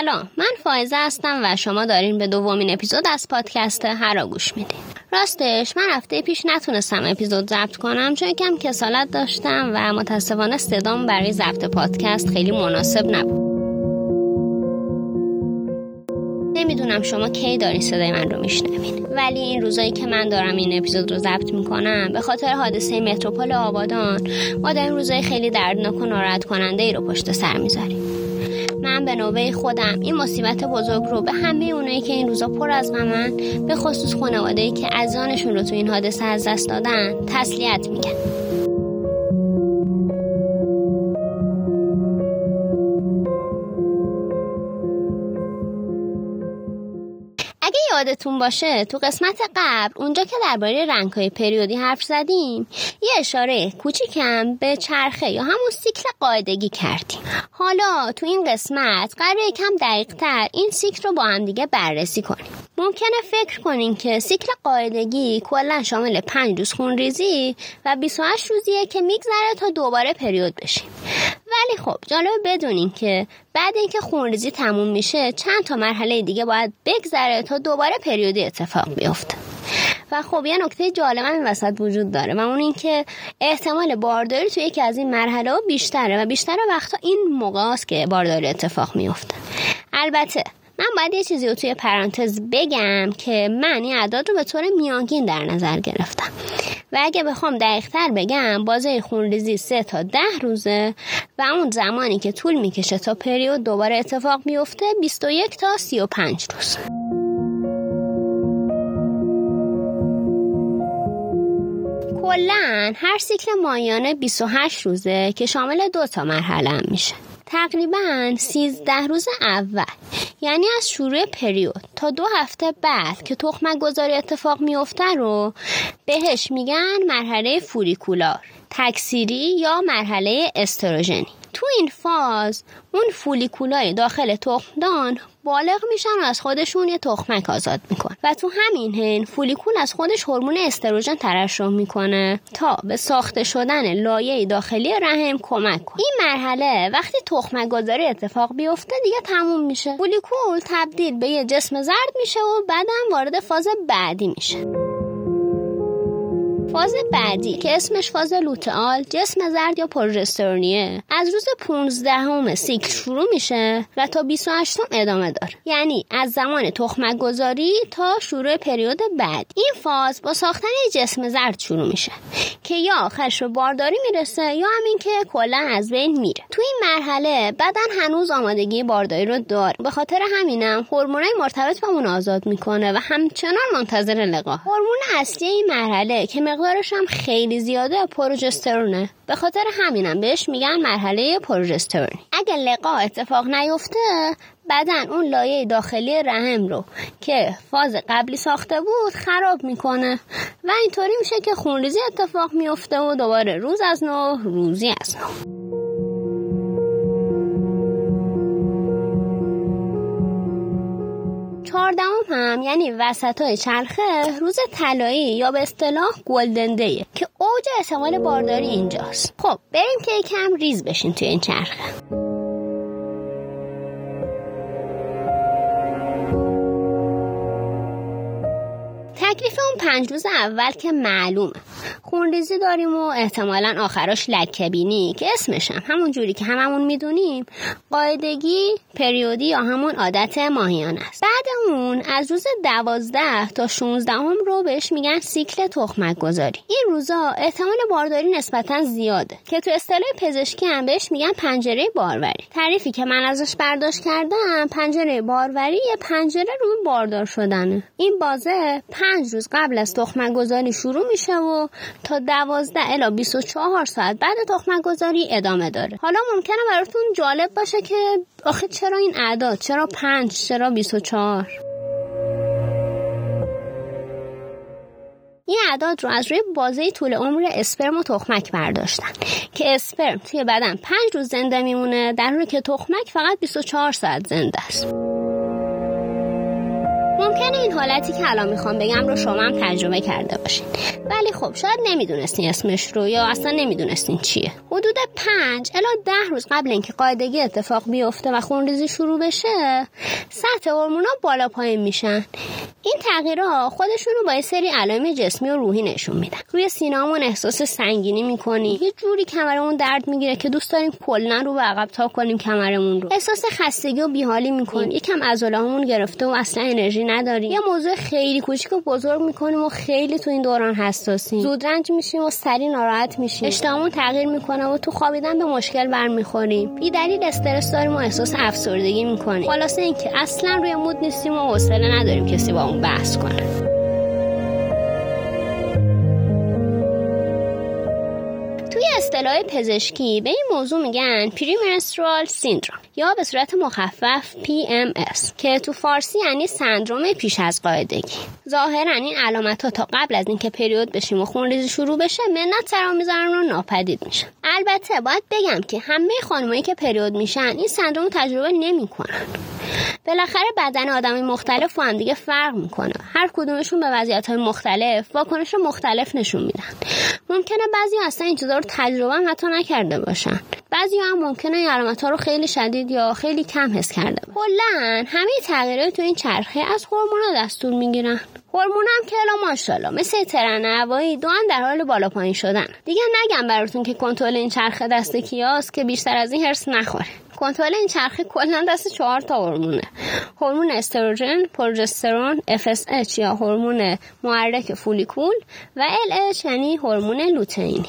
سلام. من فایزه هستم و شما دارین به دومین اپیزود از پادکست هرا گوش میدین. راستش من هفته پیش نتونستم اپیزود ضبط کنم چون کم کسالت داشتم و متاسفانه صدام برای ضبط پادکست خیلی مناسب نبود. نمی‌دونم شما کی دارین صدای من رو میشنوین. ولی این روزایی که من دارم این اپیزود رو ضبط می‌کنم به خاطر حادثه متروپول آبادان ما داریم روزای خیلی دردناک و ناراحت کننده ای رو پشت سر می‌ذاریم. من به نوبه خودم. این مصیبت بزرگ رو به همه اونایی که این روزا پر از غمن به خصوص خانواده که از رو تو این حادثه از دست دادن تسلیت میگم یادتون باشه تو قسمت قبل اونجا که درباره رنگهای پریودی حرف زدیم یه اشاره کوچیکم به چرخه یا همون سیکل قاعدگی کردیم. حالا تو این قسمت قرار یکم دقیقتر این سیکل رو با هم دیگه بررسی کنیم. ممکنه فکر کنین که سیکل قاعدگی کلا شامل 5 روز خونریزی و 28 روزیه که میگذره تا دوباره پریود بشیم. ولی خب جالب بدونین که بعد اینکه خونریزی تموم میشه چند تا مرحله دیگه باید بگذره تا دوباره پریودی اتفاق بیفته. و خب یه نکته جالب این وسط وجود داره و اون اینکه احتمال بارداری توی یکی از این مرحله بیشتره و بیشتر وقتا این موقع است که بارداری اتفاق میفته. البته من باید یه چیزی رو توی پرانتز بگم که من این اعداد رو به طور میانگین در نظر گرفتم. و اگه بخوام دقیقتر بگم بازه خونریزی سه تا ده روزه و اون زمانی که طول می‌کشه تا پریود دوباره اتفاق میفته 21 تا 35 روز کلا هر سیکل مایانه 28 روزه که شامل دو تا مرحله میشه. تقریبا 13 روز اول یعنی از شروع پریود تا دو هفته بعد که تخمک گذاری اتفاق میفته رو بهش میگن مرحله فولیکولار تکثیری یا مرحله استروژنی. تو این فاز اون فولیکولای داخل تخمدان بالغ میشن و از خودشون یه تخمک آزاد میکن و تو همین هن فولیکول از خودش هورمون استروژن ترشح می‌کنه تا به ساخته شدن لایه داخلی رحم کمک کنه. این مرحله وقتی تخمک گذاری اتفاق بیفته دیگه تموم میشه. فولیکول تبدیل به یه جسم زرد میشه و بعدم وارد فاز بعدی میشه. فاز بعدی که اسمش فاز لوتئال جسم زرد یا پروژسترونیه از روز 15 همه سیکل شروع میشه و تا 28 ادامه داره. یعنی از زمان تخمک گذاری تا شروع پریود بعد. این فاز با ساختن جسم زرد شروع میشه که یا آخرش به بارداری می‌رسه یا همین که کلا از بین میره. تو این مرحله بدن هنوز آمادگی بارداری رو داره. به خاطر همینم هورمونای مرتبط با اون آزاد می‌کنه و همچنان منتظر لقا هورمون اصلی این مرحله که مقدارش هم خیلی زیاده پروژسترونه به خاطر همینم بهش میگن مرحله پروژسترونی اگه لقا اتفاق نیفته بدن اون لایه داخلی رحم رو که فاز قبلی ساخته بود خراب می‌کنه. و اینطوری میشه که خونریزی اتفاق میفته و دوباره روز از نو روزی از نو. چهاردهم هم یعنی وسط های چرخه روز طلایی یا به اصطلاح گلدن دیه که اوج احتمال بارداری اینجاست. خب بریم که یکم ریز بشین توی این چرخه. تکلیف اون پنج روز اول که معلومه. خونریزی داریم و احتمالا آخراش لکبینی که اسمش هم همون جوری که هممون می‌دونیم. قاعدگی پریودی یا همون عادت ماهیان است. بعد اون از روز دوازده تا 16 هم رو بهش میگن سیکل تخمک گذاری این روزا احتمال بارداری نسبتا زیاده که تو اصطلاح پزشکی هم بهش میگن پنجره باروری. تعریفی که من ازش برداشت کردم پنجره باروری یه پنجره روی باردار شدنه. این بازه پنج روز قبل از تخمک گذاری شروع میشه و تا دوازده الا 24 ساعت بعد تخمک گذاری ادامه داره. حالا ممکنه براتون جالب باشه که آخه چرا این اعداد چرا پنج؟ چرا 24 این اعداد رو از روی بازه طول عمر اسپرم و تخمک برداشتن که اسپرم توی بدن پنج روز زنده میمونه در حالی که تخمک فقط 24 ساعت زنده است. ممکنه این حالتی که الان می‌خوام بگم رو شما هم تجربه کرده باشین. ولی خب شاید نمی‌دونستین اسمش رو یا اصلا نمی‌دونستین چیه. حدود پنج الا ده روز قبل اینکه قاعدگی اتفاق بیفته و خونریزی شروع بشه سطح هورمونا بالا پایین میشن. این تغییرها خودشون رو با یه سری علائم جسمی و روحی نشون میدن. روی سینامون احساس سنگینی می‌کنی. یه جوری کمرمون درد می‌گیره که دوست داریم کلا رو به عقب تا کنیم کمرمون رو. احساس خستگی و بیحالی می‌کنیم یکم عضلهامون گرفته و اصلا انرژی نداریم. یه موضوع خیلی کوچیک و بزرگ می‌کنیم و خیلی تو این دوران حساسیم. زود رنج میشیم و سری ناراحت میشیم. اشتهامون تغییر می‌کنه و تو خوابیدن به مشکل برمیخوریم. بی دلیل استرس داریم و احساس افسردگی می‌کنیم. خلاصه اینکه اصلا روی مود نیستیم و حوصله نداریم کسی با اون بحث کنه توی اصطلاح پزشکی به این موضوع میگن پریمنسترال سیندروم. یا به صورت مخفف PMS که تو فارسی یعنی سندروم پیش از قاعدگی. ظاهرا این علامت ها تا قبل از اینکه پریود بشیم و خونریزی شروع بشه منت سرا می‌ذارن و ناپدید میشن. البته باید بگم که همه خانمایی که پریود میشن این سندروم تجربه نمی‌کنن. بالاخره بدن آدمی مختلف و هم دیگه فرق می‌کنه. هر کدومشون به وضعیت های مختلف واکنش مختلف نشون میدن. ممکنه بعضی اصلا این چیزا رو تجربه هم حتی نکرده باشن. بعضی هم ممکنه این علامت ها رو خیلی شدید یا خیلی کم حس کرده کلا همه تغییرات تو این چرخه از هورمونا دستور می‌گیرن. هورمون هم که الا ماشاءالله مثل ترن هوایی دو در حال بالا پایین شدن. دیگه نگم براتون که کنترل این چرخه دست کیاست که بیشتر از این هرس نخوره. کنترل این چرخه کلا دست چهار تا هورمونه. هورمون استروژن پروژسترون FSH یا هورمون محرک فولیکول و LH یعنی هورمون لوتئینی.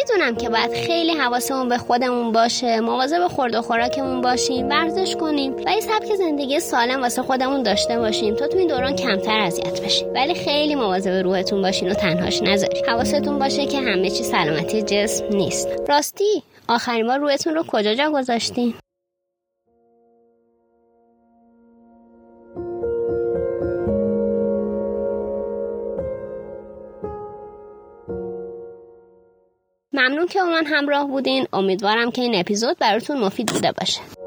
می‌دونم که باید خیلی حواسمون به خودمون باشه مواظب خورد و خوراکمون باشیم ورزش کنیم و یه سبک زندگی سالم واسه خودمون داشته باشیم تا تو این دوران کمتر اذیت بشیم. ولی خیلی مواظب روحتون باشین و تنهاش نذارید حواستون باشه که همه چی سلامتی جسم نیست. راستی آخرین بار روحتون رو کجا جا گذاشتین؟ ممنون که با من همراه بودین. امیدوارم که این اپیزود براتون مفید بوده باشه.